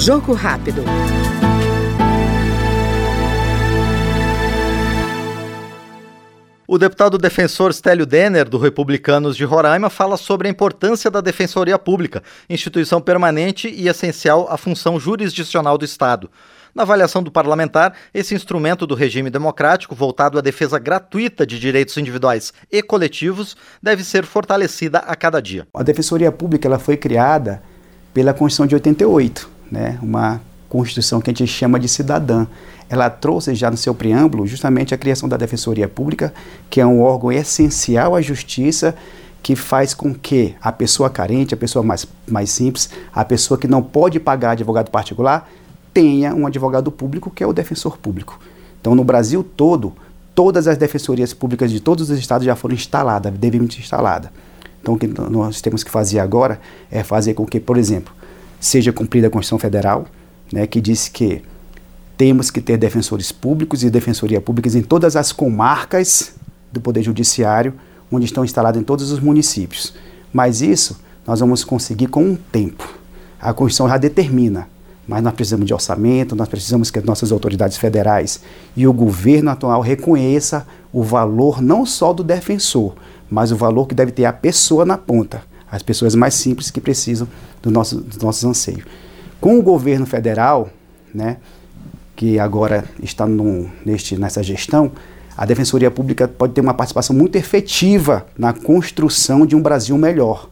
Jogo rápido. O deputado defensor Stélio Denner, do Republicanos de Roraima, fala sobre a importância da Defensoria Pública, instituição permanente e essencial à função jurisdicional do Estado. Na avaliação do parlamentar, esse instrumento do regime democrático, voltado à defesa gratuita de direitos individuais e coletivos, deve ser fortalecida a cada dia. A Defensoria Pública ela foi criada pela Constituição de 88, né? uma Constituição que a gente chama de cidadã ela trouxe já no seu preâmbulo justamente a criação da Defensoria Pública, que é um órgão essencial à justiça que faz com que a pessoa carente, a pessoa mais, mais simples, a pessoa que não pode pagar advogado particular, tenha um advogado público que é o defensor público. Então, no Brasil todo, todas as defensorias públicas de todos os estados já foram instaladas, devidamente instaladas. Então, o que nós temos que fazer agora é fazer com que, por exemplo, seja cumprida a Constituição Federal, né, que diz que temos que ter defensores públicos e defensoria públicas em todas as comarcas do Poder Judiciário, onde estão instalados em todos os municípios. Mas isso nós vamos conseguir com um tempo. A Constituição já determina, mas nós precisamos de orçamento, nós precisamos que as nossas autoridades federais e o governo atual reconheça o valor não só do defensor, mas o valor que deve ter a pessoa na ponta, as pessoas mais simples que precisam do nosso, dos nossos anseios. Com o governo federal, né, que agora está no, neste, nessa gestão, a Defensoria Pública pode ter uma participação muito efetiva na construção de um Brasil melhor.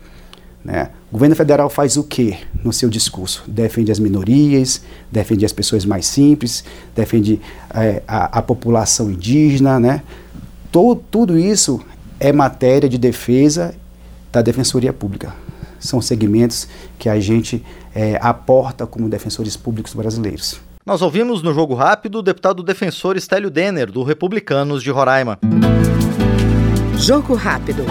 Né? O governo federal faz o quê no seu discurso? Defende as minorias, defende as pessoas mais simples, defende é, a, a, população indígena. Né? Todo, tudo isso é matéria de defesa da Defensoria Pública. São segmentos que a gente é, aporta como defensores públicos brasileiros. Nós ouvimos no Jogo Rápido o deputado defensor Estélio Denner, do Republicanos de Roraima. Jogo Rápido.